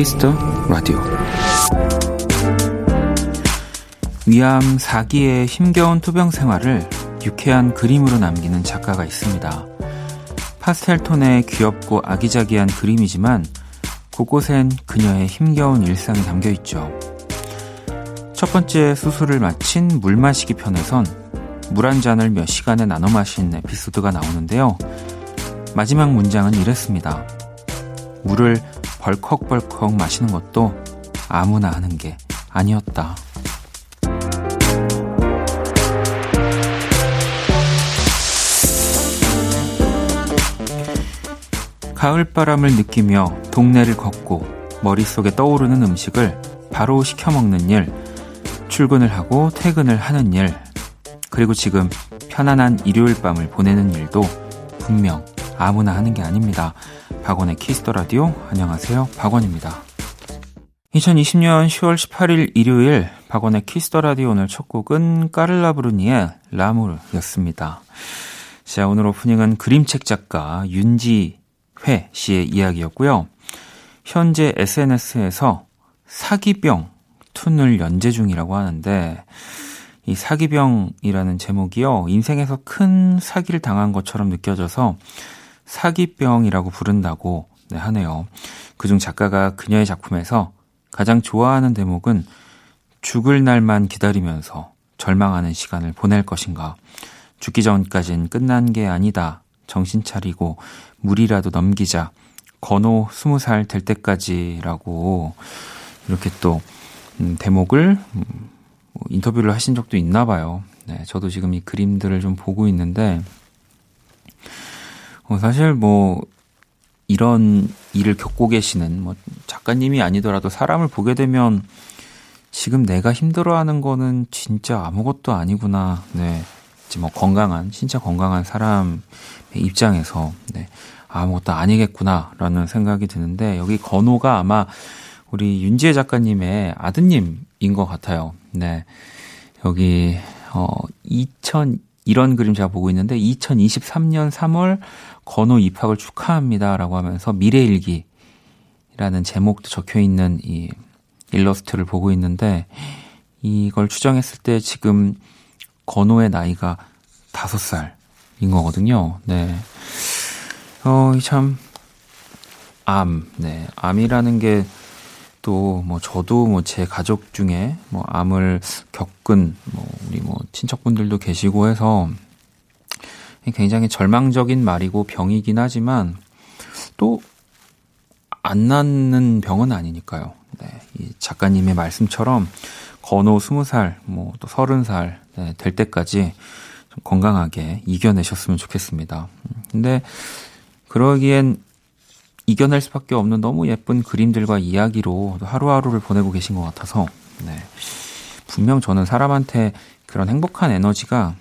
Kiss the Radio 위암 4기의 힘겨운 투병 생활을 유쾌한 그림으로 남기는 작가가 있습니다. 파스텔 톤의 귀엽고 아기자기한 그림이지만 곳곳엔 그녀의 힘겨운 일상이 담겨 있죠. 첫 번째 수술을 마친 물 마시기 편에선 물 한 잔을 몇 시간에 나눠 마신 에피소드가 나오는데요. 마지막 문장은 이랬습니다. 물을 벌컥벌컥 마시는 것도 아무나 하는 게 아니었다. 가을바람을 느끼며 동네를 걷고 머릿속에 떠오르는 음식을 바로 시켜 먹는 일, 출근을 하고 퇴근을 하는 일, 그리고 지금 편안한 일요일 밤을 보내는 일도 분명 아무나 하는 게 아닙니다. 박원의 Kiss the Radio 안녕하세요. 박원입니다. 2020년 10월 18일 일요일 박원의 Kiss the Radio 오늘 첫 곡은 까를라 브루니의 L'amour였습니다. 자, 오늘 오프닝은 그림책 작가 윤지회 씨의 이야기였고요. 현재 SNS에서 사기병 툰을 연재 중이라고 하는데 이 사기병이라는 제목이요. 인생에서 큰 사기를 당한 것처럼 느껴져서 사기병이라고 부른다고 네, 하네요. 그중 작가가 그녀의 작품에서 가장 좋아하는 대목은 죽을 날만 기다리면서 절망하는 시간을 보낼 것인가. 죽기 전까진 끝난 게 아니다. 정신 차리고 물이라도 넘기자. 건호 스무 살 될 때까지라고 이렇게 또 음, 대목을 음, 뭐 인터뷰를 하신 적도 있나 봐요. 네, 저도 지금 이 그림들을 좀 보고 있는데 어, 사실 뭐 이런 일을 겪고 계시는 뭐 작가님이 아니더라도 사람을 보게 되면 지금 내가 힘들어하는 거는 진짜 아무것도 아니구나. 네. 뭐 건강한 진짜 건강한 사람의 입장에서 네. 아무것도 아니겠구나라는 생각이 드는데 여기 건호가 아마 우리 윤지혜 작가님의 아드님인 것 같아요. 네. 여기 어 2000 이런 그림 제가 보고 있는데 2023년 3월 건호 입학을 축하합니다라고 하면서 미래일기라는 제목도 적혀 있는 이 일러스트를 보고 있는데 이걸 추정했을 때 지금 건호의 나이가 5살인 거거든요. 네. 어, 참, 암, 네. 암이라는 게 또, 뭐, 저도 뭐, 제 가족 중에 뭐, 암을 겪은, 뭐, 우리 뭐, 친척분들도 계시고 해서 굉장히 절망적인 말이고 병이긴 하지만 또, 안 낫는 병은 아니니까요. 네. 이 작가님의 말씀처럼 건호 20살, 뭐, 또 30살 네, 될 때까지 좀 건강하게 이겨내셨으면 좋겠습니다. 근데, 그러기엔 이겨낼 수밖에 없는 너무 예쁜 그림들과 이야기로 하루하루를 보내고 계신 것 같아서 네. 분명 저는 사람한테 그런 행복한 에너지가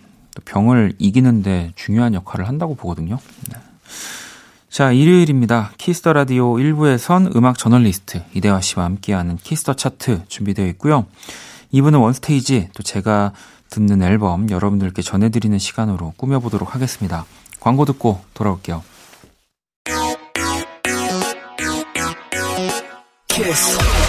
병을 이기는데 중요한 역할을 한다고 보거든요. 네. 자, 일요일입니다. Kiss the Radio 1부에선 음악 저널리스트 이대화 씨와 함께하는 Kiss the Chart 준비되어 있고요. 2부는 One Stage 또 제가 듣는 앨범 여러분들께 전해드리는 시간으로 꾸며보도록 하겠습니다. 광고 듣고 돌아올게요. 키스.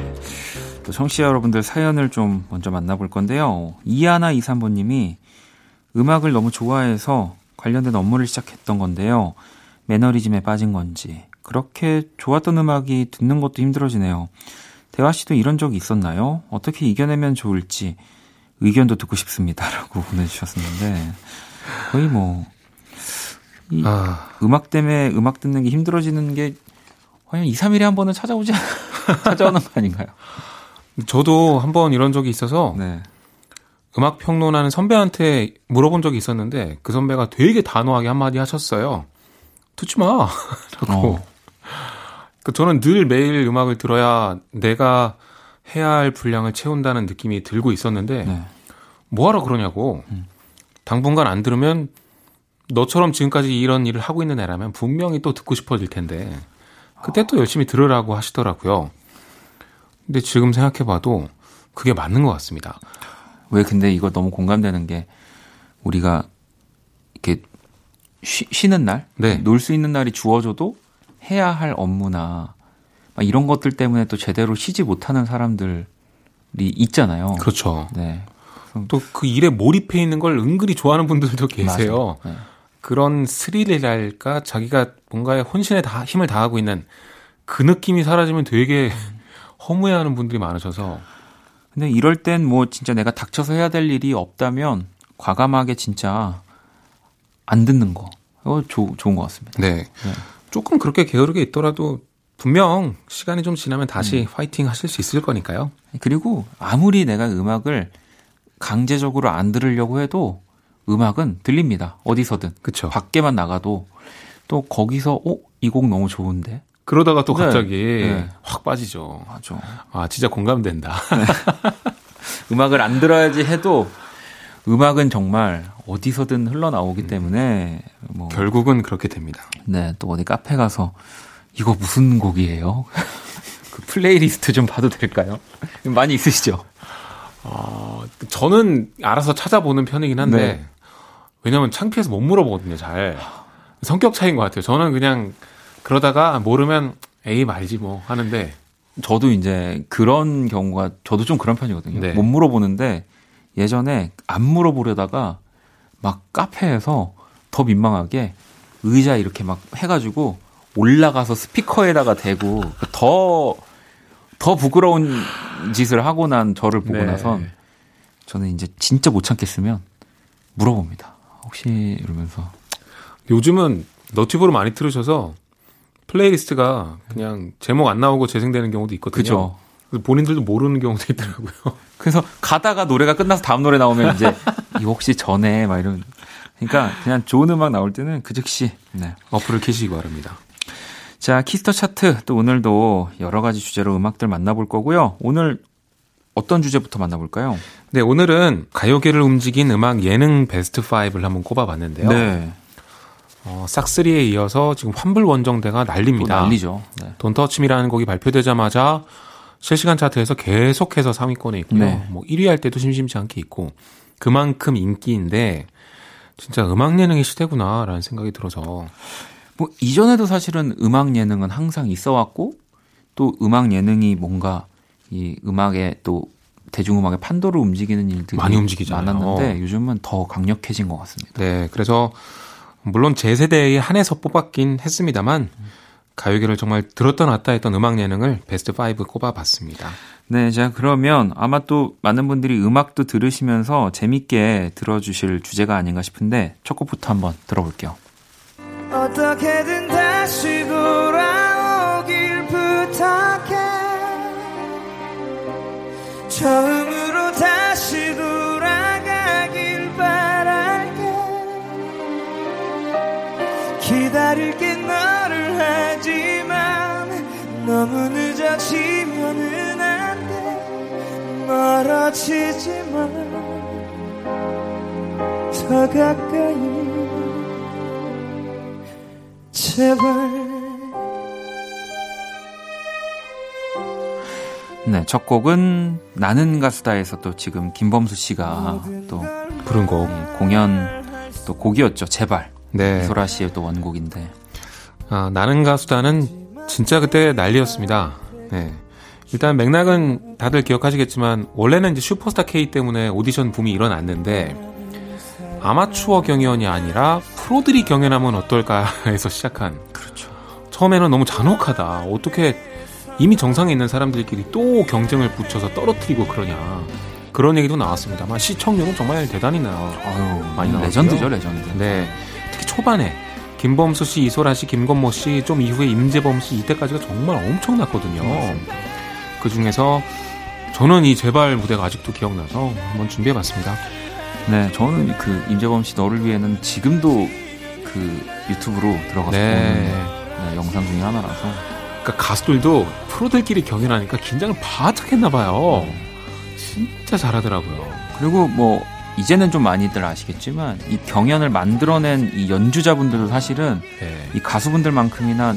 또 청취자 여러분들 사연을 좀 먼저 만나볼 건데요. 이하나 이삼보님이 음악을 너무 좋아해서 관련된 업무를 시작했던 건데요. 매너리즘에 빠진 건지 그렇게 좋았던 음악이 듣는 것도 힘들어지네요. 대화 씨도 이런 적이 있었나요? 어떻게 이겨내면 좋을지 의견도 듣고 싶습니다라고 보내주셨었는데 거의 뭐 아. 음악 때문에 음악 듣는 게 힘들어지는 게 거의 2, 3일에 한 번은 찾아오지 찾아오는 거 아닌가요? 저도 한번 이런 적이 있어서 네. 음악 평론하는 선배한테 물어본 적이 있었는데 그 선배가 되게 단호하게 한마디 하셨어요. 듣지 마. 라고. 어. 그 저는 늘 매일 음악을 들어야 내가 해야 할 분량을 채운다는 느낌이 들고 있었는데 네. 뭐하러 그러냐고. 음. 당분간 안 들으면 너처럼 지금까지 이런 일을 하고 있는 애라면 분명히 또 듣고 싶어질 텐데 그때 또 열심히 들으라고 하시더라고요. 근데 지금 생각해봐도 그게 맞는 것 같습니다. 왜 근데 이거 너무 공감되는 게 우리가 이렇게 쉬, 는 날, 네. 놀수 있는 날이 주어져도 해야 할 업무나 이런 것들 때문에 또 제대로 쉬지 못하는 사람들이 있잖아요. 그렇죠. 네. 또 그 일에 몰입해 있는 걸 은근히 좋아하는 분들도 계세요. 네. 그런 스릴이랄까 자기가 뭔가에 혼신에 다 힘을 다하고 있는 그 느낌이 사라지면 되게 허무해하는 분들이 많으셔서 근데 이럴 땐 뭐 진짜 내가 닥쳐서 해야 될 일이 없다면 과감하게 진짜 안 듣는 거. 이거 조, 좋은 것 같습니다. 네. 네. 조금 그렇게 게으르게 있더라도 분명 시간이 좀 지나면 다시 음. 화이팅 하실 수 있을 거니까요. 그리고 아무리 내가 음악을 강제적으로 안 들으려고 해도 음악은 들립니다. 어디서든. 그쵸. 밖에만 나가도 또 거기서 어, 이 곡 너무 좋은데. 그러다가 또 네. 갑자기 네. 확 빠지죠. 맞아. 아, 진짜 공감된다. 네. 음악을 안 들어야지 해도 음악은 정말 어디서든 흘러나오기 음. 때문에 뭐 결국은 그렇게 됩니다. 네, 또 어디 카페 가서 이거 무슨 곡이에요? 그 플레이리스트 좀 봐도 될까요? 많이 있으시죠? 어, 저는 알아서 찾아보는 편이긴 한데 네. 왜냐면 창피해서 못 물어보거든요, 잘. 성격 차이인 것 같아요. 저는 그냥 그러다가 모르면 에이 말지 뭐 하는데 저도 이제 그런 경우가 저도 좀 그런 편이거든요. 네. 못 물어보는데 예전에 안 물어보려다가 막 카페에서 더 민망하게 의자 이렇게 막 해가지고 올라가서 스피커에다가 대고 더, 더 부끄러운 짓을 하고 난 저를 보고 네. 나선 저는 이제 진짜 못 참겠으면 물어봅니다. 혹시 이러면서. 요즘은 너튜브로 많이 들으셔서 playlist가 그냥 제목 안 나오고 재생되는 경우도 있거든요. 그죠. 본인들도 모르는 경우도 있더라고요. 그래서 가다가 노래가 끝나서 다음 노래 나오면 이제 이 혹시 전에 막 이런 그러니까 그냥 좋은 음악 나올 때는 그 즉시 네. 어플을 켜시기 바랍니다. 자, Kiss the Chart 또 오늘도 여러 가지 주제로 음악들 만나볼 거고요. 오늘 어떤 주제부터 만나볼까요? 네, 오늘은 가요계를 움직인 음악 예능 베스트 5를 한번 꼽아봤는데요. 네. 어, 싹쓰리에 이어서 지금 환불 원정대가 난립니다. 난리죠. 네. Don't Touch Me라는 곡이 발표되자마자 실시간 차트에서 계속해서 상위권에 있고요. 네. 뭐 1위 할 때도 심심치 않게 있고 그만큼 인기인데 진짜 음악 예능의 시대구나라는 생각이 들어서 뭐 이전에도 사실은 음악 예능은 항상 있어 왔고 또 음악 예능이 뭔가 이 음악의 또 대중음악의 판도를 움직이는 일들이 많이 움직이잖아요. 많았는데 요즘은 더 강력해진 것 같습니다. 네, 그래서 물론 제 세대에 한해서 뽑았긴 했습니다만 가요계를 정말 들었다 놨다 했던 음악 예능을 베스트 5 꼽아봤습니다. 네, 자 그러면 아마 또 많은 분들이 음악도 들으시면서 재밌게 들어주실 주제가 아닌가 싶은데 첫 곡부터 한번 들어볼게요. 어떻게든 다시 돌아오길 부탁해 처음 다릴게 너를 하지만 너무 늦어지면은 안 돼 멀어지지만 더 가까이 제발 네, 첫 곡은 나는 가수다에서 또 지금 김범수 씨가 또 부른 곡 공연 또 곡이었죠. 제발. 네. 이소라 씨의 또 원곡인데. 아, 나는 가수다는 진짜 그때 난리였습니다. 네. 일단 맥락은 다들 기억하시겠지만 원래는 이제 슈퍼스타 K 때문에 오디션 붐이 일어났는데 아마추어 경연이 아니라 프로들이 경연하면 어떨까 해서 시작한. 그렇죠. 처음에는 너무 잔혹하다. 어떻게 이미 정상에 있는 사람들끼리 또 경쟁을 붙여서 떨어뜨리고 그러냐. 그런 얘기도 나왔습니다. 아마 시청률은 정말 대단히 나, 아유, 많이 나왔어요. 레전드죠, 레전드. 네. 특히 초반에 김범수 씨, 이소라 씨, 김건모 씨, 좀 이후에 임재범 씨 이때까지가 정말 엄청났거든요. 그 중에서 저는 이 제발 무대가 아직도 기억나서 한번 준비해봤습니다. 네, 저는 그 임재범 씨 너를 위해는 지금도 그 유튜브로 들어가서 네. 보는 네, 영상 중에 하나라서. 그러니까 가수들도 프로들끼리 경연하니까 긴장을 바짝 했나 봐요. 진짜 잘하더라고요. 그리고 뭐 이제는 좀 많이들 아시겠지만 이 경연을 만들어낸 이 연주자분들도 사실은 네. 이 가수분들만큼이나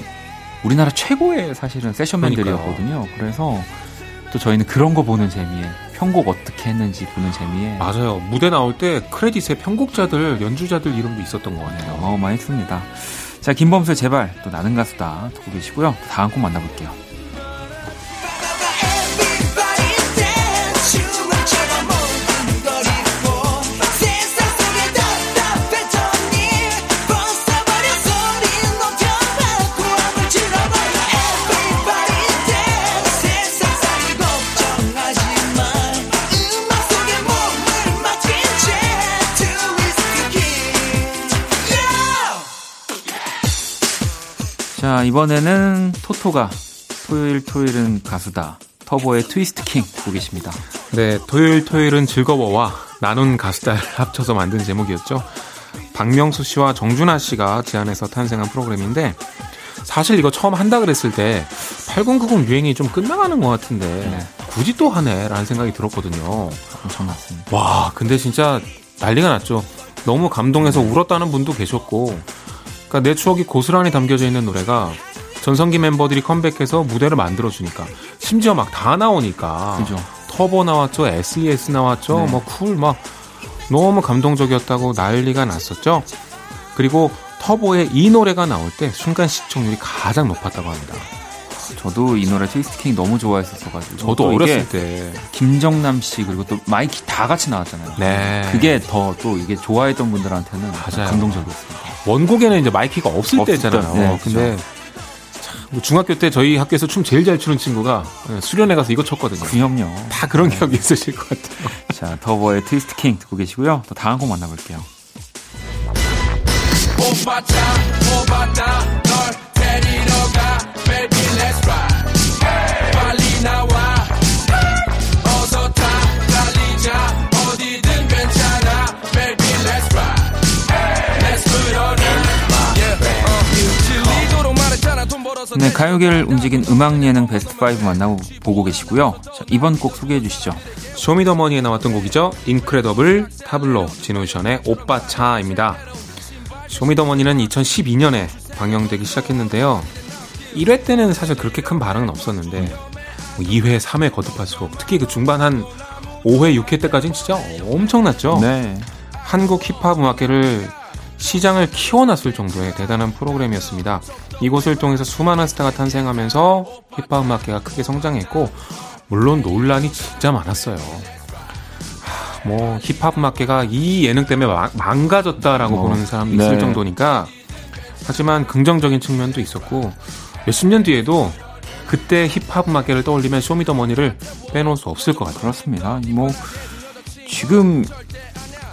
우리나라 최고의 사실은 세션맨들이었거든요. 그래서 또 저희는 그런 거 보는 재미에 편곡 어떻게 했는지 보는 재미에 맞아요. 무대 나올 때 크레딧에 편곡자들, 연주자들 이름도 있었던 것 같아요. 어마어마했습니다. 자, 김범수의 제발 또 나는 가수다 듣고 계시고요. 다음 곡 만나볼게요. 자, 이번에는 토토가 토요일 토요일은 가수다. 터보의 트위스트 킹 보고 계십니다. 네, 토요일 토요일은 즐거워와 나눈 가수다를 합쳐서 만든 제목이었죠. 박명수 씨와 정준하 씨가 제안해서 탄생한 프로그램인데 사실 이거 처음 한다 그랬을 때 8090 유행이 좀 끝나가는 것 같은데 네. 굳이 또 하네라는 생각이 들었거든요. 엄청 났습니다. 와, 근데 진짜 난리가 났죠. 너무 감동해서 울었다는 분도 계셨고 그러니까 내 추억이 고스란히 담겨져 있는 노래가 전성기 멤버들이 컴백해서 무대를 만들어 주니까 심지어 막 다 나오니까 그죠. 터보 나왔죠, SES 나왔죠, 네. 뭐 쿨 막 너무 감동적이었다고 난리가 났었죠. 그리고 터보의 이 노래가 나올 때 순간 시청률이 가장 높았다고 합니다. 저도 이 노래 트위스트 킹 너무 좋아했었어가지고 저도 어렸을 때 김정남 씨 그리고 또 마이키 다 같이 나왔잖아요. 네. 그게 더 또 이게 좋아했던 분들한테는 맞아요. 감동적이었습니다. 원곡에는 이제 마이키가 없을, 없을 때잖아요. 네, 근데 뭐 중학교 때 저희 학교에서 춤 제일 잘 추는 친구가 예, 수련회 가서 이거 췄거든요. 그럼요. 다 그런 네. 기억이 있으실 것 같아요. 자, 더보의 트위스트 킹 듣고 계시고요. 또 다음 곡 만나볼게요. 네, 가요계를 움직인 음악 예능 베스트 5 만나보고 계시고요. 자, 이번 곡 소개해 주시죠. 쇼미더머니에 나왔던 곡이죠. 인크레더블 타블로 진우션의 오빠 차입니다. 쇼미더머니는 2012년에 방영되기 시작했는데요. 1회 때는 사실 그렇게 큰 반응은 없었는데 2회, 뭐 3회 거듭할수록 특히 그 중반 한 5회, 6회 때까지는 진짜 엄청났죠. 네. 한국 힙합 음악계를 시장을 키워놨을 정도의 대단한 프로그램이었습니다. 이곳을 통해서 수많은 스타가 탄생하면서 힙합 음악계가 크게 성장했고 물론 논란이 진짜 많았어요. 하, 뭐 힙합 음악계가 이 예능 때문에 마, 망가졌다라고 어, 보는 사람도 있을 네. 정도니까 하지만 긍정적인 측면도 있었고 몇십 년 뒤에도 그때 힙합 음악계를 떠올리면 쇼미더머니를 빼놓을 수 없을 것 같아요. 그렇습니다. 뭐 지금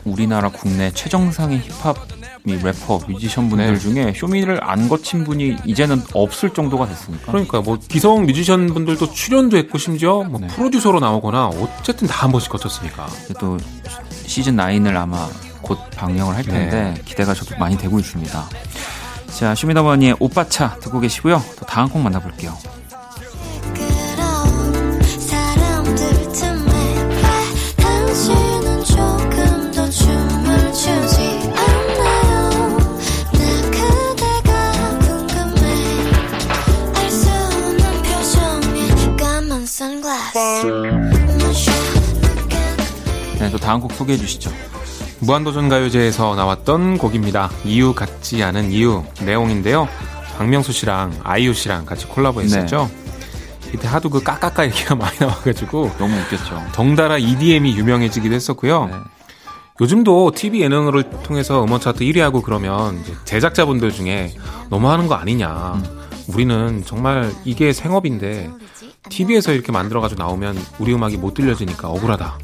우리나라 국내 최정상의 힙합 이 래퍼, 뮤지션 분들 네. 중에 쇼미를 안 거친 분이 이제는 없을 정도가 됐으니까. 그러니까 뭐 기성 뮤지션 분들도 출연도 했고 심지어 뭐 네. 프로듀서로 나오거나 어쨌든 다 한 번씩 거쳤으니까. 또 시즌 9을 아마 곧 방영을 할 텐데 네. 기대가 저도 많이 되고 있습니다. 자, 쇼미더머니의 오빠차 듣고 계시고요. 또 다음 곡 만나볼게요. 네, 또 다음 곡 소개해 주시죠. 무한도전 가요제에서 나왔던 곡입니다. 이유 같지 않은 이유 내용인데요. 박명수 씨랑 아이유 씨랑 같이 콜라보했었죠. 네. 이때 하도 그 까까까 얘기가 많이 나와가지고 너무 웃겼죠. 덩달아 EDM이 유명해지기도 했었고요. 네. 요즘도 TV 예능을 통해서 음원 차트 1위하고 그러면 제작자분들 중에 너무 하는 거 아니냐. 음. 우리는 정말 이게 생업인데 TV에서 이렇게 만들어가지고 나오면 우리 음악이 못 들려지니까 억울하다.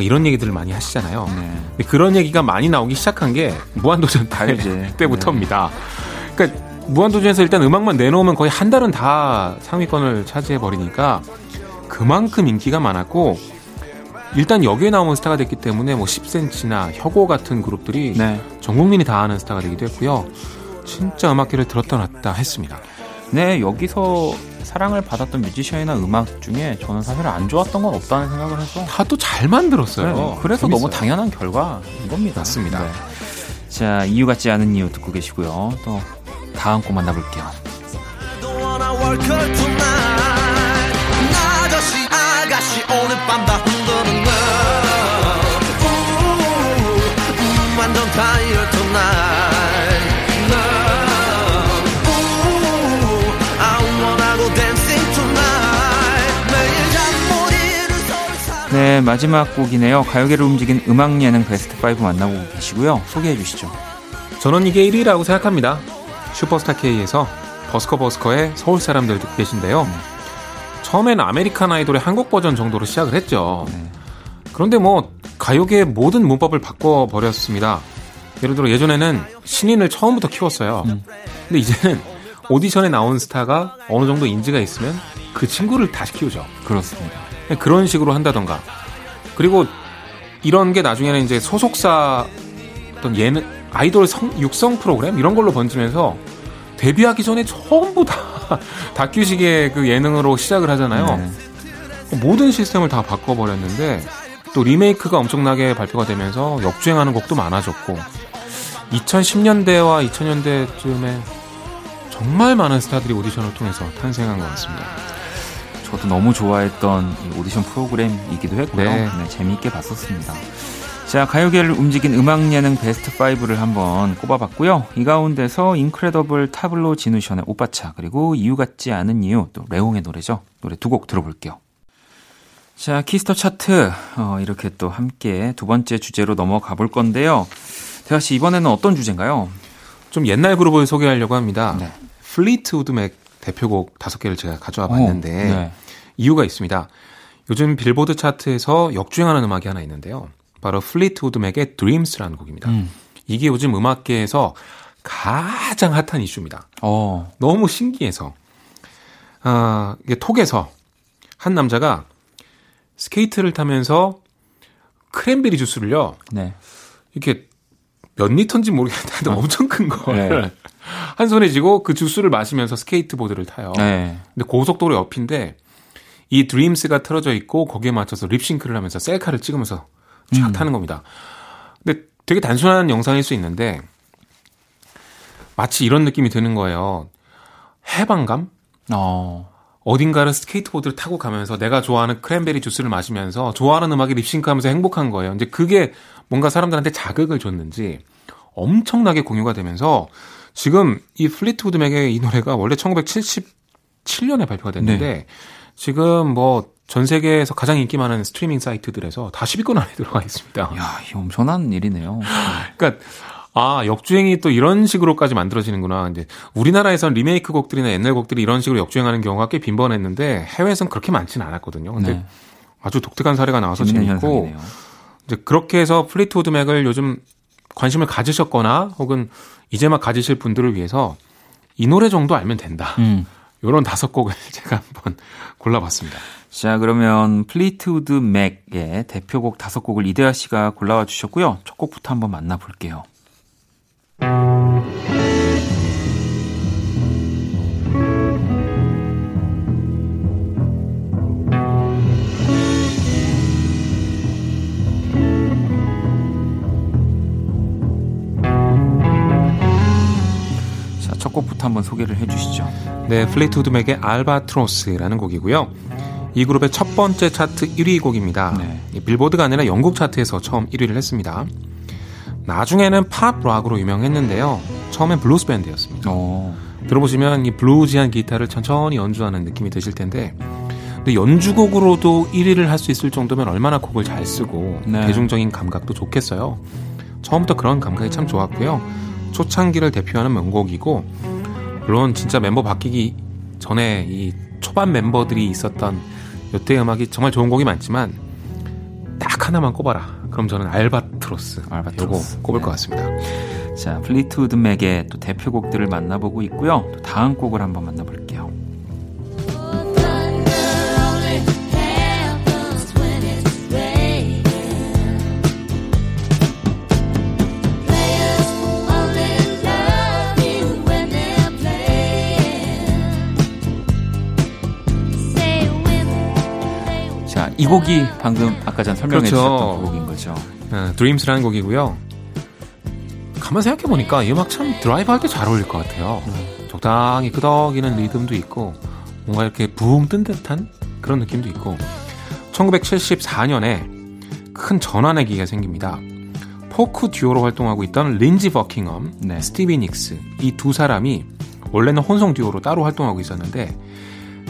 이런 얘기들을 많이 하시잖아요. 네. 그런 얘기가 많이 나오기 시작한 게 무한도전 때, 때부터입니다. 네. 그러니까 무한도전에서 일단 음악만 내놓으면 거의 한 달은 다 상위권을 차지해 버리니까 그만큼 인기가 많았고 일단 여기에 나온 스타가 됐기 때문에 뭐 10cm나 혁오 같은 그룹들이 네. 전 국민이 다 아는 스타가 되기도 했고요. 진짜 음악계를 들었다 놨다 했습니다. 네, 여기서 사랑을 받았던 뮤지션이나 음악 중에 저는 사실 안 좋았던 건 없다는 생각을 해서 다 또 잘 만들었어요. 네, 그래서 재밌어요. 너무 당연한 결과 이겁니다. 맞습니다. 네. 자, 이유 같지 않은 이유 듣고 계시고요. 또 다음 곡 만나볼게요. 마지막 곡이네요. 가요계를 움직인 음악 예능 베스트 5 만나고 계시고요. 소개해 주시죠. 저는 이게 1위라고 생각합니다. 슈퍼스타 K에서 버스커 버스커의 서울 사람들 듣고 계신데요. 네. 처음엔 아메리칸 아이돌의 한국 버전 정도로 시작을 했죠. 네. 그런데 뭐 가요계의 모든 문법을 바꿔 버렸습니다. 예를 들어 예전에는 신인을 처음부터 키웠어요. 음. 근데 이제는 오디션에 나온 스타가 어느 정도 인지도가 있으면 그 친구를 다시 키우죠. 그렇습니다. 그런 식으로 한다던가. 그리고 이런 게 나중에는 이제 소속사 어떤 예능 아이돌 성, 육성 프로그램 이런 걸로 번지면서 데뷔하기 전에 전부 다 다큐식의 그 예능으로 시작을 하잖아요. 네. 모든 시스템을 다 바꿔버렸는데 또 리메이크가 엄청나게 발표가 되면서 역주행하는 곡도 많아졌고 2010년대와 2000년대쯤에 정말 많은 스타들이 오디션을 통해서 탄생한 것 같습니다. 저도 너무 좋아했던 오디션 프로그램이기도 했고요. 네. 네, 재미있게 봤었습니다. 자, 가요계를 움직인 음악 예능 베스트 5를 한번 꼽아봤고요. 이 가운데서 인크레더블 타블로 진우션의 오빠차 그리고 이유 갓지 않은 이유 또 레옹의 노래죠. 노래 두 곡 들어볼게요. 자, 키스터 차트 어, 이렇게 또 함께 두 번째 주제로 넘어가 볼 건데요. 대화 씨 이번에는 어떤 주제인가요? 좀 옛날 그룹을 소개하려고 합니다. 네. 플리트우드 맥 대표곡 다섯 개를 제가 가져와 봤는데 오, 네. 이유가 있습니다. 요즘 빌보드 차트에서 역주행하는 음악이 하나 있는데요. 바로 플리트우드 맥의 Dreams라는 곡입니다. 음. 이게 요즘 음악계에서 가장 핫한 이슈입니다. 어. 너무 신기해서. 아, 이게 틱톡에서 한 남자가 스케이트를 타면서 크랜베리 주스를요. 네. 이렇게 몇 리터인지 모르겠는데 어. 엄청 큰 걸. 네. 한 손에 쥐고 그 주스를 마시면서 스케이트보드를 타요. 네. 근데 고속도로 옆인데 이 Dreams가 틀어져 있고 거기에 맞춰서 립싱크를 하면서 셀카를 찍으면서 쫙 음. 타는 겁니다. 근데 되게 단순한 영상일 수 있는데 마치 이런 느낌이 드는 거예요. 해방감? 어. 어딘가를 스케이트보드를 타고 가면서 내가 좋아하는 크랜베리 주스를 마시면서 좋아하는 음악에 립싱크하면서 행복한 거예요. 이제 그게 뭔가 사람들한테 자극을 줬는지 엄청나게 공유가 되면서 지금 이 플리트우드 맥의 이 노래가 원래 1977년에 발표가 됐는데 네. 지금 뭐 전 세계에서 가장 인기 많은 스트리밍 사이트들에서 다 10위권 안에 들어가 있습니다. 야, 이 엄청난 일이네요. 그러니까 아, 역주행이 또 이런 식으로까지 만들어지는구나. 이제 우리나라에선 리메이크 곡들이나 옛날 곡들이 이런 식으로 역주행하는 경우가 꽤 빈번했는데 해외에선 그렇게 많지는 않았거든요. 근데 네. 아주 독특한 사례가 나와서 재밌고 현상이네요. 이제 그렇게 해서 플리트우드 맥을 요즘 관심을 가지셨거나 혹은 이제 막 가지실 분들을 위해서 이 노래 정도 알면 된다. 음. 요런 다섯 곡을 제가 한번 골라봤습니다. 자, 그러면 플리트우드 맥의 대표곡 다섯 곡을 이대화 씨가 골라와 주셨고요. 첫 곡부터 한번 만나볼게요. 첫 곡부터 한번 소개를 해 주시죠. 네, 플리트우드 맥의 Albatross라는 곡이고요. 이 그룹의 첫 번째 차트 1위 곡입니다. 네. 빌보드가 아니라 영국 차트에서 처음 1위를 했습니다. 나중에는 팝 락으로 유명했는데요. 처음엔 블루스 밴드였습니다. 오. 어. 들어보시면 이 bluesy한 기타를 천천히 연주하는 느낌이 드실 텐데 근데 연주곡으로도 1위를 할 수 있을 정도면 얼마나 곡을 잘 쓰고 네. 대중적인 감각도 좋겠어요. 처음부터 그런 감각이 참 좋았고요. 초창기를 대표하는 명곡이고 물론 진짜 멤버 바뀌기 전에 이 초반 멤버들이 있었던 요때 음악이 정말 좋은 곡이 많지만 딱 하나만 꼽아라. 그럼 저는 Albatross. Albatross. 꼽을 네. 것 같습니다. 자, 플리트우드 맥의 또 대표곡들을 만나보고 있고요. 또 다음 곡을 한번 만나볼게요. 곡이 방금 아까 전 설명해 그렇죠. 주셨던 그 곡인 거죠. 네, Dreams라는 곡이고요. 가만 생각해 보니까 이 음악 참 드라이브 할 때 잘 어울릴 것 같아요. 음. 적당히 끄덕이는 리듬도 있고 뭔가 이렇게 붕 뜬 듯한 그런 느낌도 있고 1974년에 큰 전환의 기가 생깁니다. 포크 듀오로 활동하고 있던 린지 버킹엄, 네. 스티비 닉스 이 두 사람이 원래는 혼성 듀오로 따로 활동하고 있었는데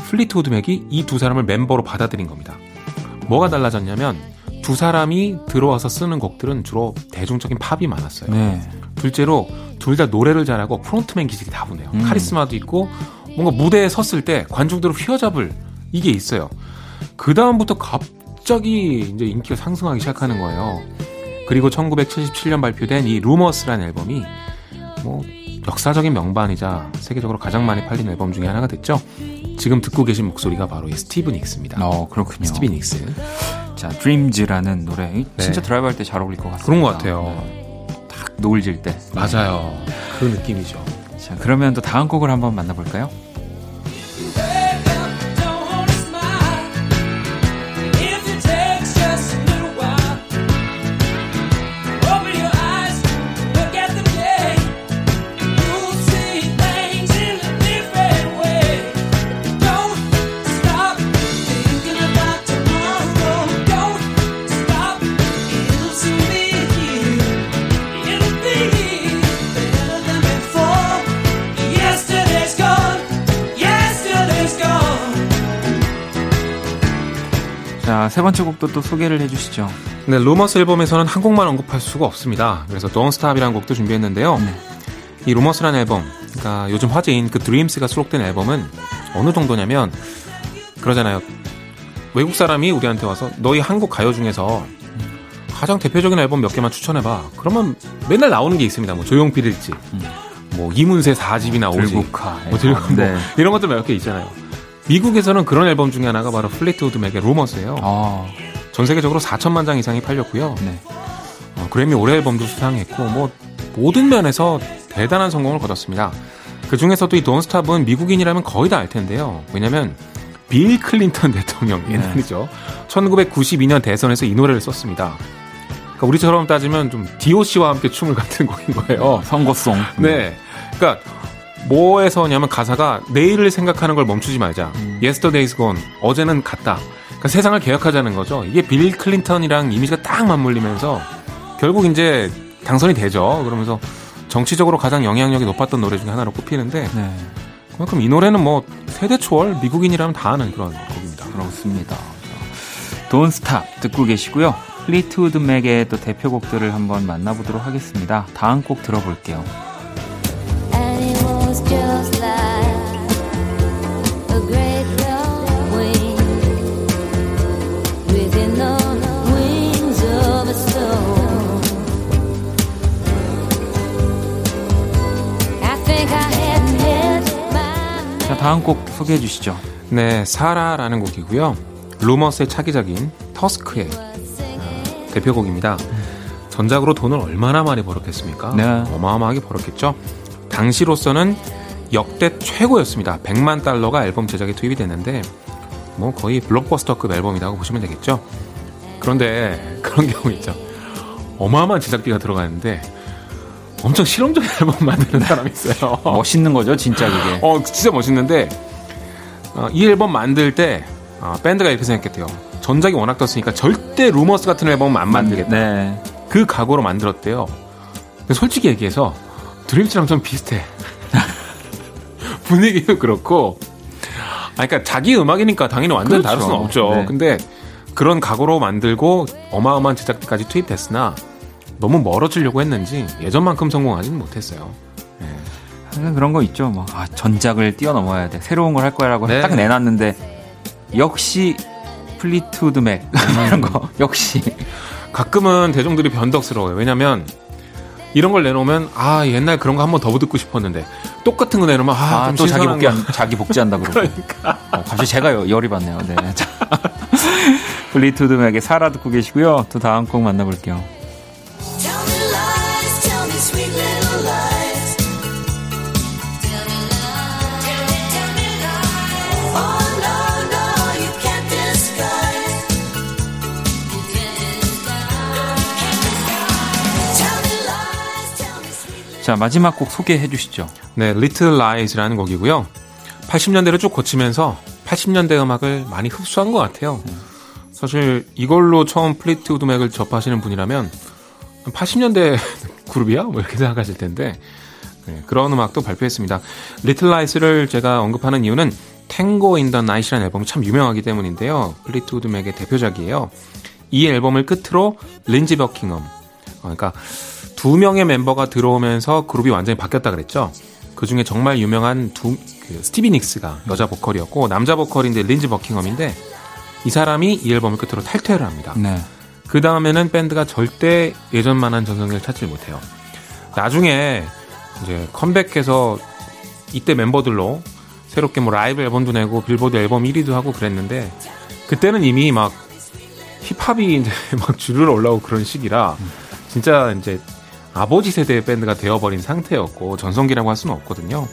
플리트우드 맥이 이 두 사람을 멤버로 받아들인 겁니다. 뭐가 달라졌냐면 두 사람이 들어와서 쓰는 곡들은 주로 대중적인 팝이 많았어요. 네. 둘째로 둘 다 노래를 잘하고 프론트맨 기질이 다분해요. 음. 카리스마도 있고 뭔가 무대에 섰을 때 관중들을 휘어잡을 이게 있어요. 그 다음부터 갑자기 이제 인기가 상승하기 시작하는 거예요. 그리고 1977년 발표된 이 Rumours라는 앨범이 뭐 역사적인 명반이자 세계적으로 가장 많이 팔린 앨범 중에 하나가 됐죠. 지금 듣고 계신 목소리가 바로 이 스티비 닉스입니다. 어, 그렇군요. 스티비 닉스. 자, Dreams라는 노래 네. 진짜 드라이브 할 때 잘 어울릴 것 같습니다. 그런 것 같아요. 네. 딱 노을 질 때. 맞아요. 그 느낌이죠. 자, 그러면 또 다음 곡을 한번 만나볼까요? 세 번째 곡도 또 소개를 해주시죠. 네, Rumours 앨범에서는 한 곡만 언급할 수가 없습니다. 그래서 Don't Stop이라는 곡도 준비했는데요. 네. 이 Rumours라는 앨범, 그러니까 요즘 화제인 그 Dreams가 수록된 앨범은 어느 정도냐면 그러잖아요. 외국 사람이 우리한테 와서 너희 한국 가요 중에서 가장 대표적인 앨범 몇 개만 추천해봐. 그러면 맨날 나오는 게 있습니다. 뭐 조용필 1집, 음. 뭐 이문세 4집이나 5집, 들국화, 뭐, 들국, 네. 뭐 이런 것들 몇 개 있잖아요. 미국에서는 그런 앨범 중에 하나가 바로 플리트우드 맥의 Rumours예요. 아. 전 세계적으로 4천만 장 이상이 팔렸고요. 네. 어, 그래미 올해 앨범도 수상했고 뭐 모든 면에서 대단한 성공을 거뒀습니다. 그 중에서도 이 Don't Stop은 미국인이라면 거의 다 알 텐데요. 왜냐면 빌 클린턴 대통령 네. 옛날이죠. 네. 1992년 대선에서 이 노래를 썼습니다. 그러니까 우리처럼 따지면 좀 DOC와 함께 춤을 같은 곡인 거예요. 선거송. 네. 그러니까 뭐에서냐면 가사가 내일을 생각하는 걸 멈추지 말자. 음. Yesterday's gone. 어제는 갔다. 그러니까 세상을 개혁하자는 거죠. 이게 빌 클린턴이랑 이미지가 딱 맞물리면서 결국 이제 당선이 되죠. 그러면서 정치적으로 가장 영향력이 높았던 노래 중에 하나로 꼽히는데 네. 그만큼 이 노래는 뭐 세대 초월 미국인이라면 다 아는 그런 곡입니다. 그렇습니다. Don't Stop 듣고 계시고요. 플리트우드 맥의 또 대표곡들을 한번 만나보도록 하겠습니다. 다음 곡 들어볼게요. 자, 다음 곡 소개해 주시죠. 네, 사라라는 곡이고요. 루머스의 차기작인 터스크의 대표곡입니다. 전작으로 돈을 얼마나 많이 벌었겠습니까? 네. 어마어마하게 벌었겠죠. 당시로서는 역대 최고였습니다. 100만 달러가 앨범 제작에 투입이 됐는데 뭐 거의 블록버스터급 앨범이라고 보시면 되겠죠. 그런데 그런 경우 있죠. 어마어마한 제작비가 들어가는데 엄청 실험적인 앨범 만드는 사람이 있어요. 멋있는 거죠, 진짜 그게. 어, 진짜 멋있는데 어, 이 앨범 만들 때 어, 밴드가 이렇게 생각했대요. 전작이 워낙 떴으니까 절대 루머스 같은 앨범은 안 만들겠다. 네. 그 각오로 만들었대요. 솔직히 얘기해서 드림즈랑 좀 비슷해. 분위기도 그렇고. 아, 그러니까 자기 음악이니까 당연히 완전 그렇죠. 다를 수는 없죠. 네. 근데 그런 각오로 만들고 어마어마한 제작비까지 투입됐으나 너무 멀어지려고 했는지 예전만큼 성공하지는 못했어요. 네. 항상 그런 거 있죠. 뭐, 아, 전작을 뛰어넘어야 돼. 새로운 걸 할 거야라고 네. 딱 내놨는데 역시 플리트우드 맥 이런 거 역시 가끔은 대중들이 변덕스러워요. 왜냐면 이런 걸 내놓으면 아 옛날 그런 거 한 번 더 듣고 싶었는데 똑같은 거 내놓으면 아 또 아, 자기 복제 자기 복제한다 그러고 그러니까. 어, 갑자기 제가 열이 받네요. 네. 플리트우드 맥의 Sara 듣고 계시고요. 또 다음 곡 만나볼게요. 자, 마지막 곡 소개해 주시죠. 네, Little Lies라는 곡이고요. 80년대를 쭉 거치면서 80년대 음악을 많이 흡수한 것 같아요. 사실 이걸로 처음 플리트우드 맥을 접하시는 분이라면 80년대 그룹이야? 뭐 이렇게 생각하실 텐데 네, 그런 음악도 발표했습니다. Little Lies를 제가 언급하는 이유는 탱고 인더 나이트라는 앨범이 참 유명하기 때문인데요. 플리트우드 맥의 대표작이에요. 이 앨범을 끝으로 린지 버킹엄 어, 그러니까 두 명의 멤버가 들어오면서 그룹이 완전히 바뀌었다 그랬죠. 그 중에 정말 유명한 두, 그 스티비 닉스가 여자 보컬이었고 남자 보컬인데 린지 버킹엄인데 이 사람이 이 앨범을 끝으로 탈퇴를 합니다. 네. 그 다음에는 밴드가 절대 예전만한 전성기를 찾지 못해요. 나중에 이제 컴백해서 이때 멤버들로 새롭게 뭐 라이브 앨범도 내고 빌보드 앨범 1위도 하고 그랬는데 그때는 이미 막 힙합이 이제 막 주르르 올라오고 그런 시기라 진짜 이제 아버지 세대의 밴드가 되어버린 상태였고 전성기라고 할 수는 없거든요.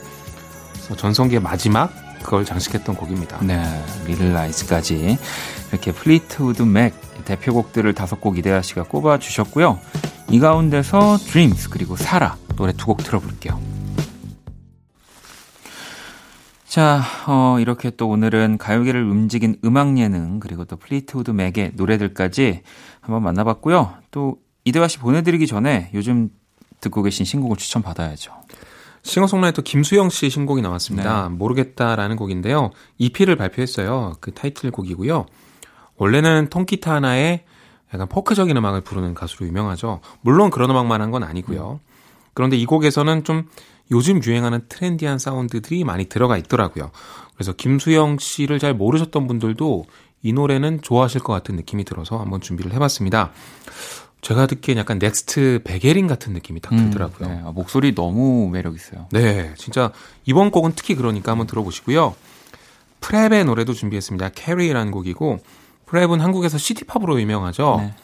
그래서 전성기의 마지막 그걸 장식했던 곡입니다. 네, Little Lies까지 이렇게 플리트우드 맥 대표곡들을 다섯 곡 이대화 씨가 꼽아 주셨고요. 이 가운데서 Dreams 그리고 Sara 노래 두 곡 들어볼게요. 자, 어, 이렇게 또 오늘은 가요계를 움직인 음악 예능 그리고 또 플리트우드 맥의 노래들까지 한번 만나봤고요. 또 이대화 씨 보내드리기 전에 요즘 듣고 계신 신곡을 추천받아야죠. 싱어송라이터 김수영 씨 신곡이 나왔습니다. 네. 모르겠다라는 곡인데요. EP를 발표했어요. 그 타이틀곡이고요. 원래는 통기타 하나에 약간 포크적인 음악을 부르는 가수로 유명하죠. 물론 그런 음악만 한 건 아니고요. 그런데 이 곡에서는 좀 요즘 유행하는 트렌디한 사운드들이 많이 들어가 있더라고요. 그래서 김수영 씨를 잘 모르셨던 분들도 이 노래는 좋아하실 것 같은 느낌이 들어서 한번 준비를 해봤습니다. 제가 듣기엔 약간 next 백예린 같은 느낌이 딱 음, 들더라고요. 음, 네. 아, 목소리 너무 매력 있어요. 네, 진짜 이번 곡은 특히 그러니까 한번 들어보시고요. 프랩의 노래도 준비했습니다. 캐리라는 곡이고 프랩은 한국에서 시티팝으로 유명하죠. 네.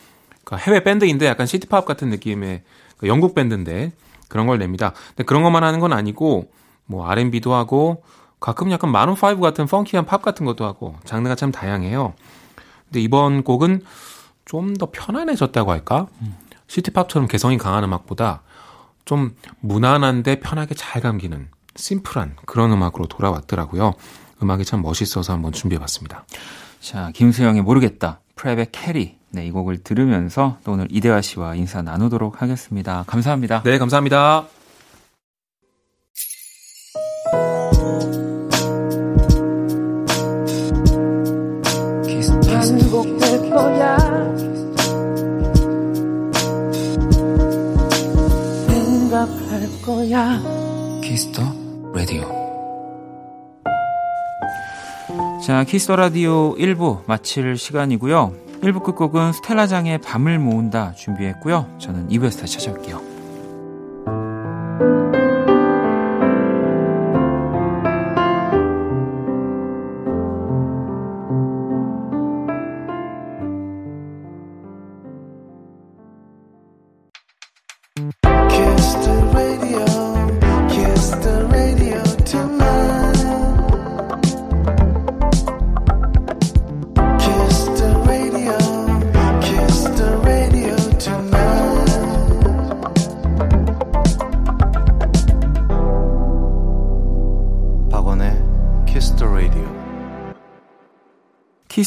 그러니까 해외 밴드인데 약간 시티팝 같은 느낌의 그 영국 밴드인데 그런 걸 냅니다. 근데 그런 것만 하는 건 아니고 뭐 R&B도 하고 가끔 약간 마룬 5 같은 펑키한 팝 같은 것도 하고 장르가 참 다양해요. 근데 이번 곡은 좀 더 편안해졌다고 할까? 시티팝처럼 개성이 강한 음악보다 좀 무난한데 편하게 잘 감기는 심플한 그런 음악으로 돌아왔더라고요. 음악이 참 멋있어서 한번 준비해봤습니다. 자, 김수영의 모르겠다. 프랩의 캐리. 네, 이 곡을 들으면서 또 오늘 이대화 씨와 인사 나누도록 하겠습니다. 감사합니다. 네, 감사합니다. 거야. 키스터 라디오. 자, 키스터 라디오 1부 마칠 시간이고요. 1부 끝곡은 스텔라장의 밤을 모은다 준비했고요. 저는 2부에서 다시 찾아올게요.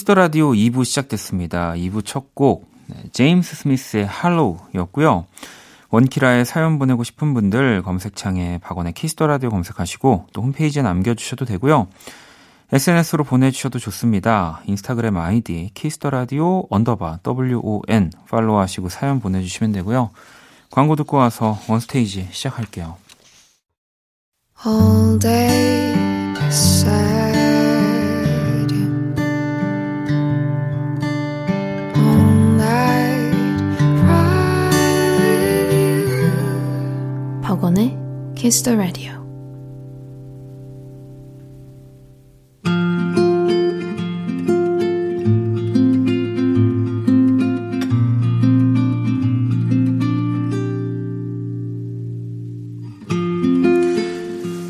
키스터 라디오 2부 시작됐습니다. 2부 첫 곡, 네, 제임스 스미스의 Hollow였고요. 원키라에 사연 보내고 싶은 분들 검색창에 박원의 키스터 라디오 검색하시고 또 홈페이지에 남겨주셔도 되고요. SNS로 보내주셔도 좋습니다. 인스타그램 아이디 키스터 라디오 언더바 WON 팔로우하시고 사연 보내주시면 되고요. 광고 듣고 와서 원스테이지 시작할게요. All day 박 Kiss the Radio.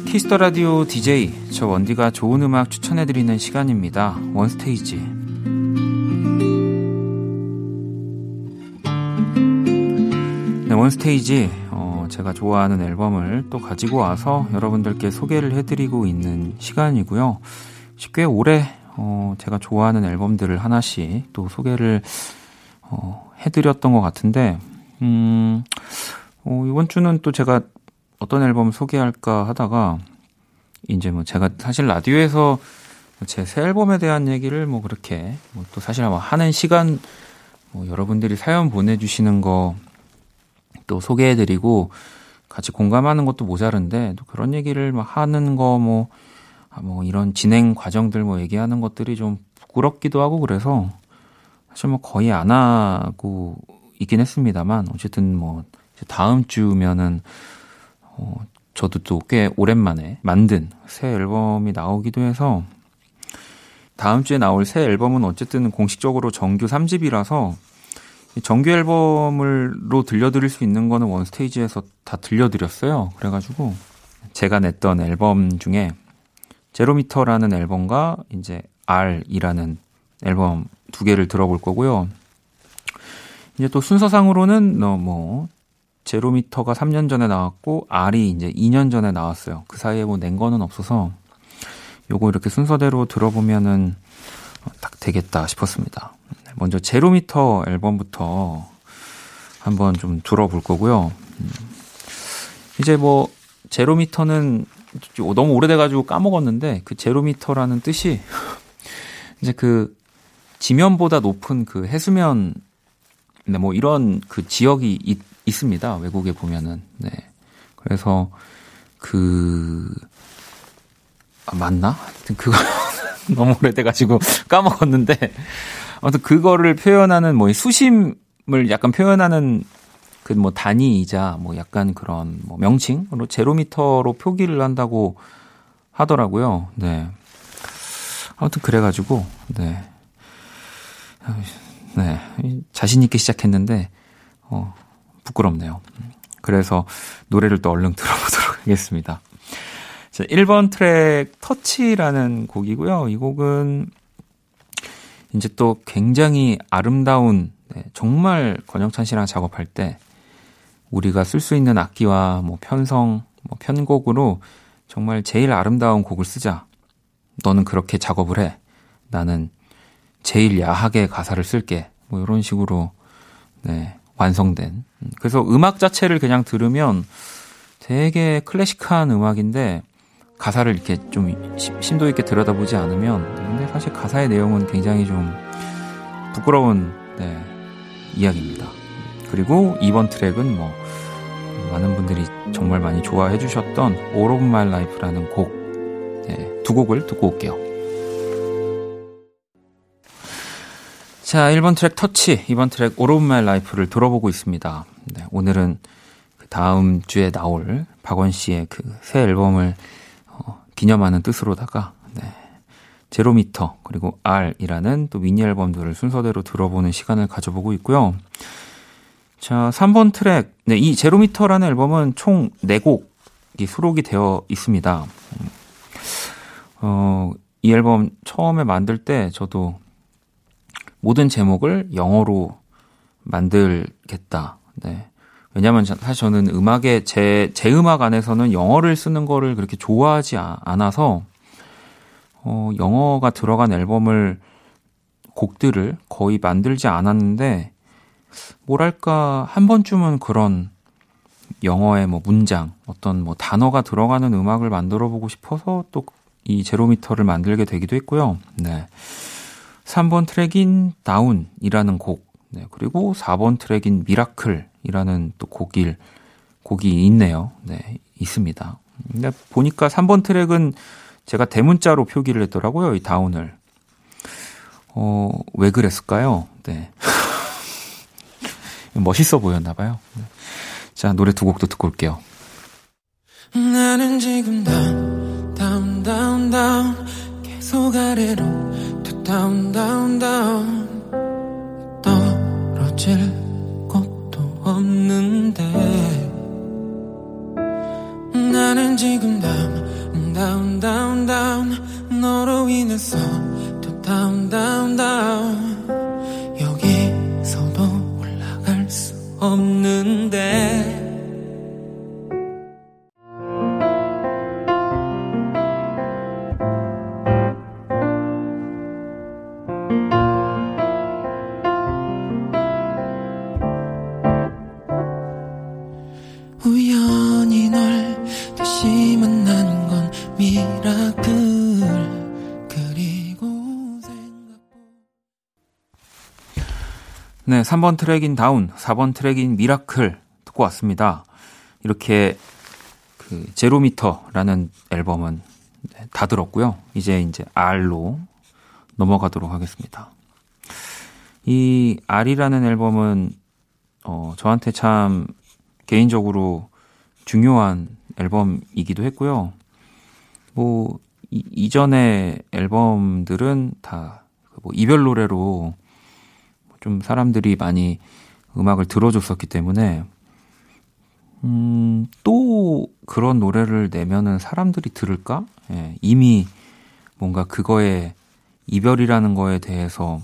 Kiss the Radio DJ 저 원디가 좋은 음악 추천해 드리는 시간입니다. 원스테이지. 네, 원스테이지 어, 제가 좋아하는 앨범을 또 가지고 와서 여러분들께 소개를 해드리고 있는 시간이고요. 꽤 오래 어, 제가 좋아하는 앨범들을 하나씩 또 소개를 어, 해드렸던 것 같은데, 음, 어, 이번 주는 또 제가 어떤 앨범 소개할까 하다가, 이제 뭐 제가 사실 라디오에서 제 새 앨범에 대한 얘기를 뭐 그렇게 뭐 또 사실 뭐 하는 시간 뭐 여러분들이 사연 보내주시는 거 또 소개해드리고 같이 공감하는 것도 모자른데 또 그런 얘기를 막 하는 거뭐 아, 뭐 이런 진행 과정들 뭐 얘기하는 것들이 좀 부끄럽기도 하고 그래서 사실 뭐 거의 안 하고 있긴 했습니다만 어쨌든 뭐 다음 주면은 어 저도 또 꽤 오랜만에 만든 새 앨범이 나오기도 해서 다음 주에 나올 새 앨범은 어쨌든 공식적으로 정규 3집이라서 정규 앨범으로 들려드릴 수 있는 거는 원 스테이지에서 다 들려드렸어요. 그래가지고 제가 냈던 앨범 중에 제로미터라는 앨범과 이제 R이라는 앨범 두 개를 들어볼 거고요. 이제 또 순서상으로는 뭐 제로미터가 3년 전에 나왔고 R이 이제 2년 전에 나왔어요. 그 사이에 뭐 낸 거는 없어서 요거 이렇게 순서대로 들어보면은 딱 되겠다 싶었습니다. 먼저 제로미터 앨범부터 한번 좀 들어볼 거고요. 음. 이제 뭐 제로미터는 너무 오래돼가지고 까먹었는데 그 제로미터라는 뜻이 이제 그 지면보다 높은 그 해수면 네, 뭐 이런 그 지역이 있, 있습니다. 외국에 보면은. 네. 그래서 그 아, 맞나? 하여튼 그거 너무 오래돼가지고 까먹었는데 아무튼 그거를 표현하는 뭐 수심을 약간 표현하는 그 뭐 단위이자 뭐 약간 그런 뭐 명칭으로 제로미터로 표기를 한다고 하더라고요. 네. 아무튼 그래가지고 네. 네. 자신 있게 시작했는데 어 부끄럽네요. 그래서 노래를 또 얼른 들어보도록 하겠습니다. 자, 1번 트랙 터치라는 곡이고요. 이 곡은 이제 또 굉장히 아름다운 네, 정말 권영찬 씨랑 작업할 때 우리가 쓸 수 있는 악기와 뭐 편성, 뭐 편곡으로 정말 제일 아름다운 곡을 쓰자. 너는 그렇게 작업을 해. 나는 제일 야하게 가사를 쓸게. 뭐 이런 식으로 네, 완성된. 그래서 음악 자체를 그냥 들으면 되게 클래식한 음악인데 가사를 이렇게 좀 심도 있게 들여다보지 않으면 근데 사실 가사의 내용은 굉장히 좀 부끄러운 네, 이야기입니다. 그리고 이번 트랙은 뭐 많은 분들이 정말 많이 좋아해 주셨던 All of My Life라는 곡, 네, 두 곡을 듣고 올게요. 자, 1번 트랙 터치, 2번 트랙 All of My Life를 들어보고 있습니다. 네, 오늘은 그 다음 주에 나올 박원 씨의 그 새 앨범을 어, 기념하는 뜻으로다가 네, 제로미터 그리고 R이라는 또 미니 앨범들을 순서대로 들어보는 시간을 가져보고 있고요. 자, 3번 트랙. 네, 이 제로미터라는 앨범은 총 4곡이 수록이 되어 있습니다. 어, 이 앨범 처음에 만들 때 저도 모든 제목을 영어로 만들겠다. 네. 왜냐면 사실 저는 음악에 제, 제 음악 안에서는 영어를 쓰는 거를 그렇게 좋아하지 않아서 어, 영어가 들어간 앨범을 곡들을 거의 만들지 않았는데 뭐랄까 한 번쯤은 그런 영어의 뭐 문장 어떤 뭐 단어가 들어가는 음악을 만들어 보고 싶어서 또 이 제로미터를 만들게 되기도 했고요. 네. 3번 트랙인 Down이라는 곡, 네. 그리고 4번 트랙인 Miracle이라는 또 곡일, 곡이 있네요. 네. 있습니다. 근데 보니까 3번 트랙은 제가 대문자로 표기를 했더라고요. 이 Down을. 어, 왜 그랬을까요? 네. 멋있어 보였나 봐요. 네. 자, 노래 두 곡도 듣고 올게요. 나는 지금 down, down, down, down 계속 아래로 down, down, down 떨어질 것도 없는데 나는 지금 down, down, down, down 너로 인해서 또 down, down, down 여기서도 없는데 이전에 3번 트랙인 Down, 4번 트랙인 Miracle 듣고 왔습니다. 이렇게 그 제로미터라는 앨범은 다 들었고요. 이제 이제 R로 넘어가도록 하겠습니다. 이 R이라는 앨범은 어 저한테 참 개인적으로 중요한 앨범이기도 했고요. 뭐 이, 이전의 앨범들은 다 뭐 이별 노래로 좀 사람들이 많이 음악을 들어줬었기 때문에 음, 또 그런 노래를 내면은 사람들이 들을까? 예, 이미 뭔가 그거에 이별이라는 거에 대해서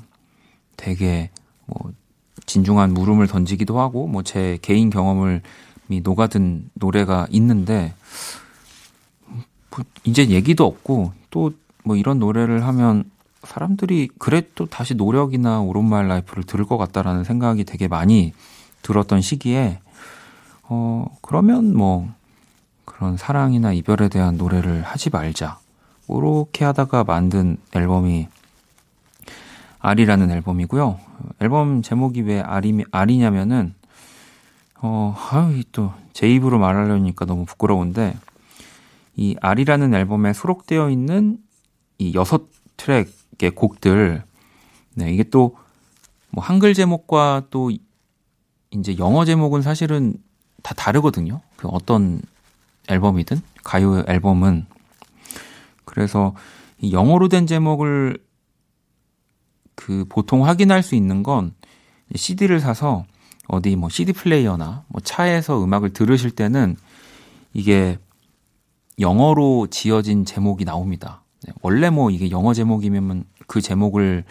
되게 뭐 진중한 물음을 던지기도 하고 뭐 제 개인 경험을 녹아든 노래가 있는데 뭐 이제 얘기도 없고 또 뭐 이런 노래를 하면 사람들이 그래 또 다시 노력이나 오른말 라이프를 들을 것 같다라는 생각이 되게 많이 들었던 시기에 어 그러면 뭐 그런 사랑이나 이별에 대한 노래를 하지 말자. 그렇게 하다가 만든 앨범이 아리라는 앨범이고요. 앨범 제목이 왜 아리, 아리냐면은, 어, 아유, 또, 제 입으로 말하려니까 너무 부끄러운데, 이 아리라는 앨범에 수록되어 있는 이 여섯 트랙 의 곡들, 네, 이게 또, 뭐, 한글 제목과 또, 이제 영어 제목은 사실은 다 다르거든요. 그 어떤 앨범이든, 가요 앨범은. 그래서 이 영어로 된 제목을 그 보통 확인할 수 있는 건 CD를 사서 어디 뭐 CD 플레이어나 뭐 차에서 음악을 들으실 때는 이게 영어로 지어진 제목이 나옵니다. 네, 원래 뭐 이게 영어 제목이면 그 제목을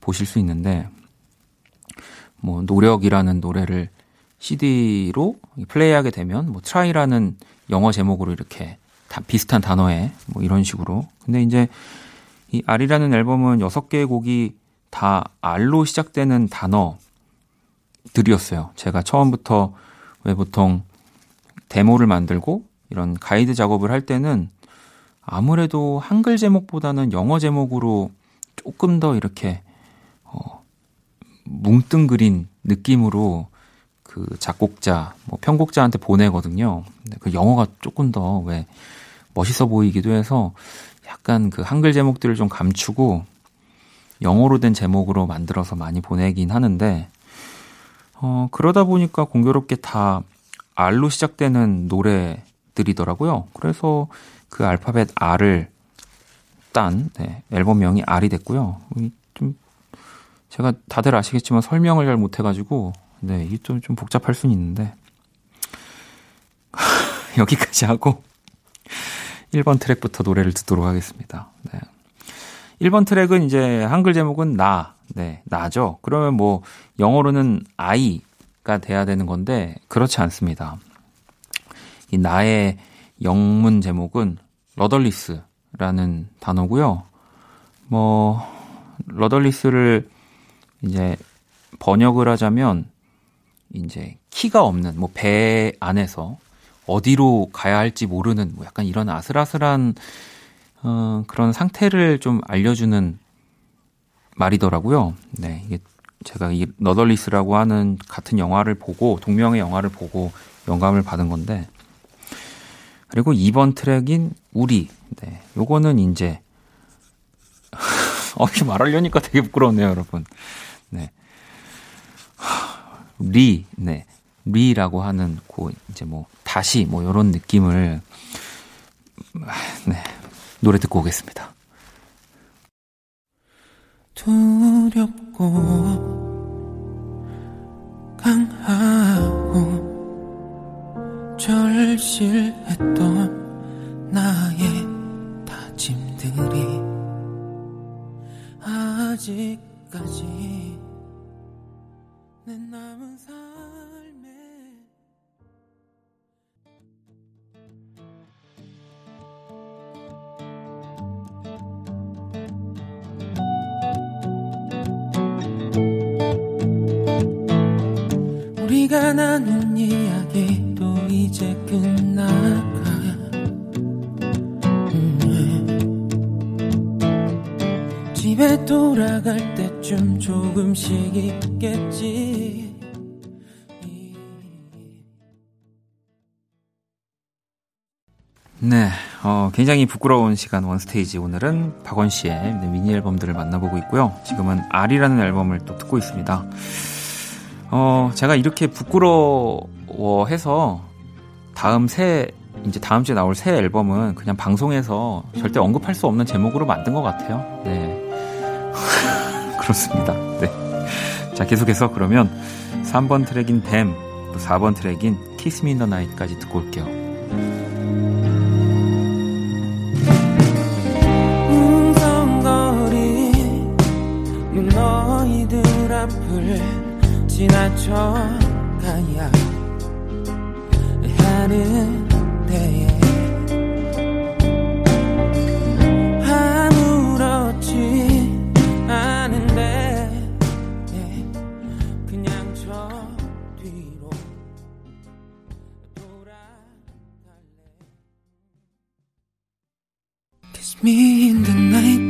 보실 수 있는데 뭐 노력이라는 노래를 CD로 플레이하게 되면 뭐 try라는 영어 제목으로 이렇게 다 비슷한 단어에 뭐 이런 식으로. 근데 이제 이 알이라는 앨범은 여섯 개의 곡이 다 R로 시작되는 단어들이었어요. 제가 처음부터 왜 보통 데모를 만들고 이런 가이드 작업을 할 때는 아무래도 한글 제목보다는 영어 제목으로 조금 더 이렇게 어, 뭉뚱그린 느낌으로 그 작곡자, 뭐 편곡자한테 보내거든요. 근데 그 영어가 조금 더 왜 멋있어 보이기도 해서 약간 그 한글 제목들을 좀 감추고 영어로 된 제목으로 만들어서 많이 보내긴 하는데, 어, 그러다 보니까 공교롭게 다 R로 시작되는 노래들이더라고요. 그래서 그 알파벳 R을 딴 네, 앨범명이 R이 됐고요. 좀 제가 다들 아시겠지만 설명을 잘 못해가지고 네 이게 좀, 좀 복잡할 수는 있는데 여기까지 하고 1번 트랙부터 노래를 듣도록 하겠습니다. 네. 1번 트랙은 이제 한글 제목은 나, 네, 나죠. 그러면 뭐 영어로는 I가 돼야 되는 건데 그렇지 않습니다. 이 나의 영문 제목은 러덜리스라는 단어고요. 뭐 러덜리스를 이제 번역을 하자면 이제 키가 없는 뭐 배 안에서 어디로 가야 할지 모르는 뭐 약간 이런 아슬아슬한 어, 그런 상태를 좀 알려주는 말이더라고요. 네, 이게 제가 이 너덜리스라고 하는 같은 영화를 보고 동명의 영화를 보고 영감을 받은 건데 그리고 2번 트랙인 우리. 네, 요거는 이제 어, 이렇게 말하려니까 되게 부끄럽네요, 여러분. 네. 리, 네. 리라고 하는 고 이제 뭐 다시 뭐 요런 느낌을 네. 노래 듣고 오겠습니다. 두렵고 강하고 절실했던 나의 다짐들이 아직까지 내 남은 삶에 우리가 나눈 이야기도 이제 끝나가 음. 집에 돌아갈 때 번쯤 조금씩 있겠지 네, 어, 굉장히 부끄러운 시간 원스테이지. 오늘은 박원 씨의 미니 앨범들을 만나보고 있고요. 지금은 R이라는 앨범을 또 듣고 있습니다. 어, 제가 이렇게 부끄러워해서 다음 새, 이제 다음 주에 나올 새 앨범은 그냥 방송에서 절대 언급할 수 없는 제목으로 만든 것 같아요. 네. 그렇습니다. 네. 자, 계속해서 그러면 3번 트랙인 them, 또 4번 트랙인 kiss me in the night까지 듣고 올게요. 너희들 앞을 지나쳐 가야 하는데 me in the night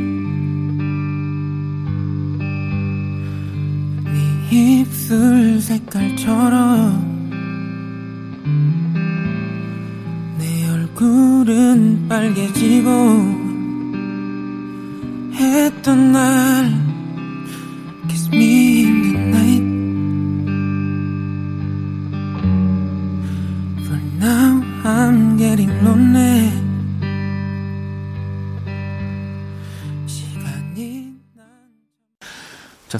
네 입술 색깔처럼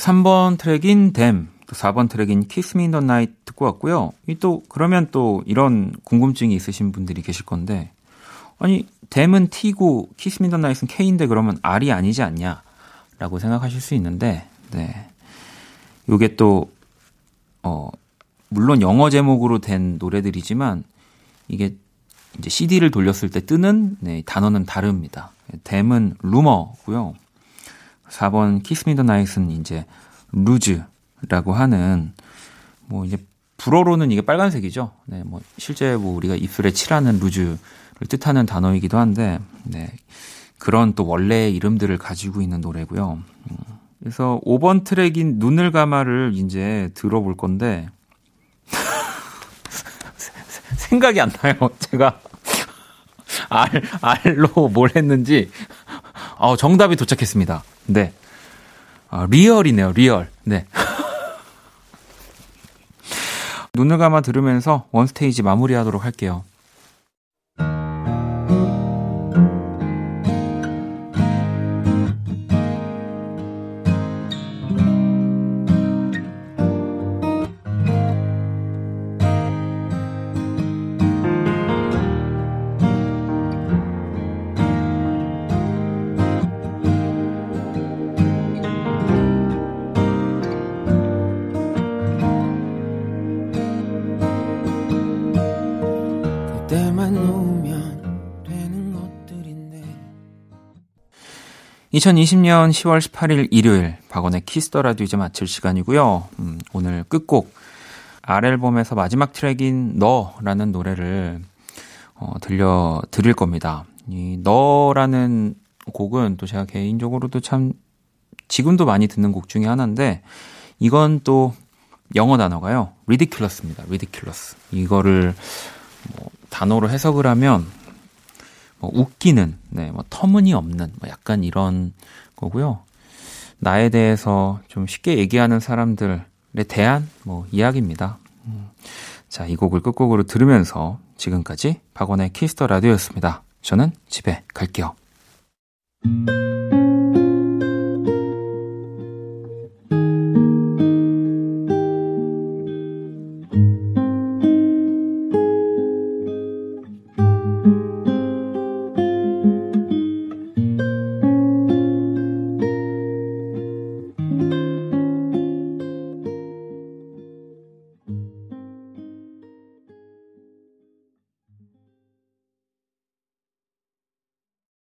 3번 트랙인 them, 또 4번 트랙인 kiss me in the night 듣고 왔고요. 이 또 그러면 또 이런 궁금증이 있으신 분들이 계실 건데 아니, them은 T고 kiss me in the night는 K인데 그러면 R이 아니지 않냐라고 생각하실 수 있는데 네. 요게 또 어, 물론 영어 제목으로 된 노래들이지만 이게 이제 CD를 돌렸을 때 뜨는 네, 단어는 다릅니다. them은 rumor고요. 4번 kiss me in the night은 이제 rouge라고 하는 뭐 이제 불어로는 이게 빨간색이죠. 네, 뭐 실제 뭐 우리가 입술에 칠하는 루즈를 뜻하는 단어이기도 한데 네. 그런 또 원래의 이름들을 가지고 있는 노래고요. 음, 그래서 5번 트랙인 눈을 감아를 이제 들어볼 건데 생각이 안 나요. 제가 R, R로 뭘 했는지 어, 정답이 도착했습니다. 네. 아, real이네요, real. 네. 눈을 감아 들으면서 원스테이지 마무리하도록 할게요. 2020년 10월 18일 일요일 박원의 Kiss the Radio 이제 마칠 시간이고요. 음, 오늘 끝곡 R 앨범에서 마지막 트랙인 너라는 노래를 어, 들려 드릴 겁니다. 이 너라는 곡은 또 제가 개인적으로도 참 지금도 많이 듣는 곡 중에 하나인데 이건 또 영어 단어가요. ridiculous입니다. ridiculous. 이거를 뭐 단어로 해석을 하면 뭐 웃기는, 네, 뭐 터무니없는, 뭐 약간 이런 거고요. 나에 대해서 좀 쉽게 얘기하는 사람들에 대한 뭐 이야기입니다. 음. 자, 이 곡을 끝곡으로 들으면서 지금까지 박원의 Kiss the Radio였습니다. 저는 집에 갈게요.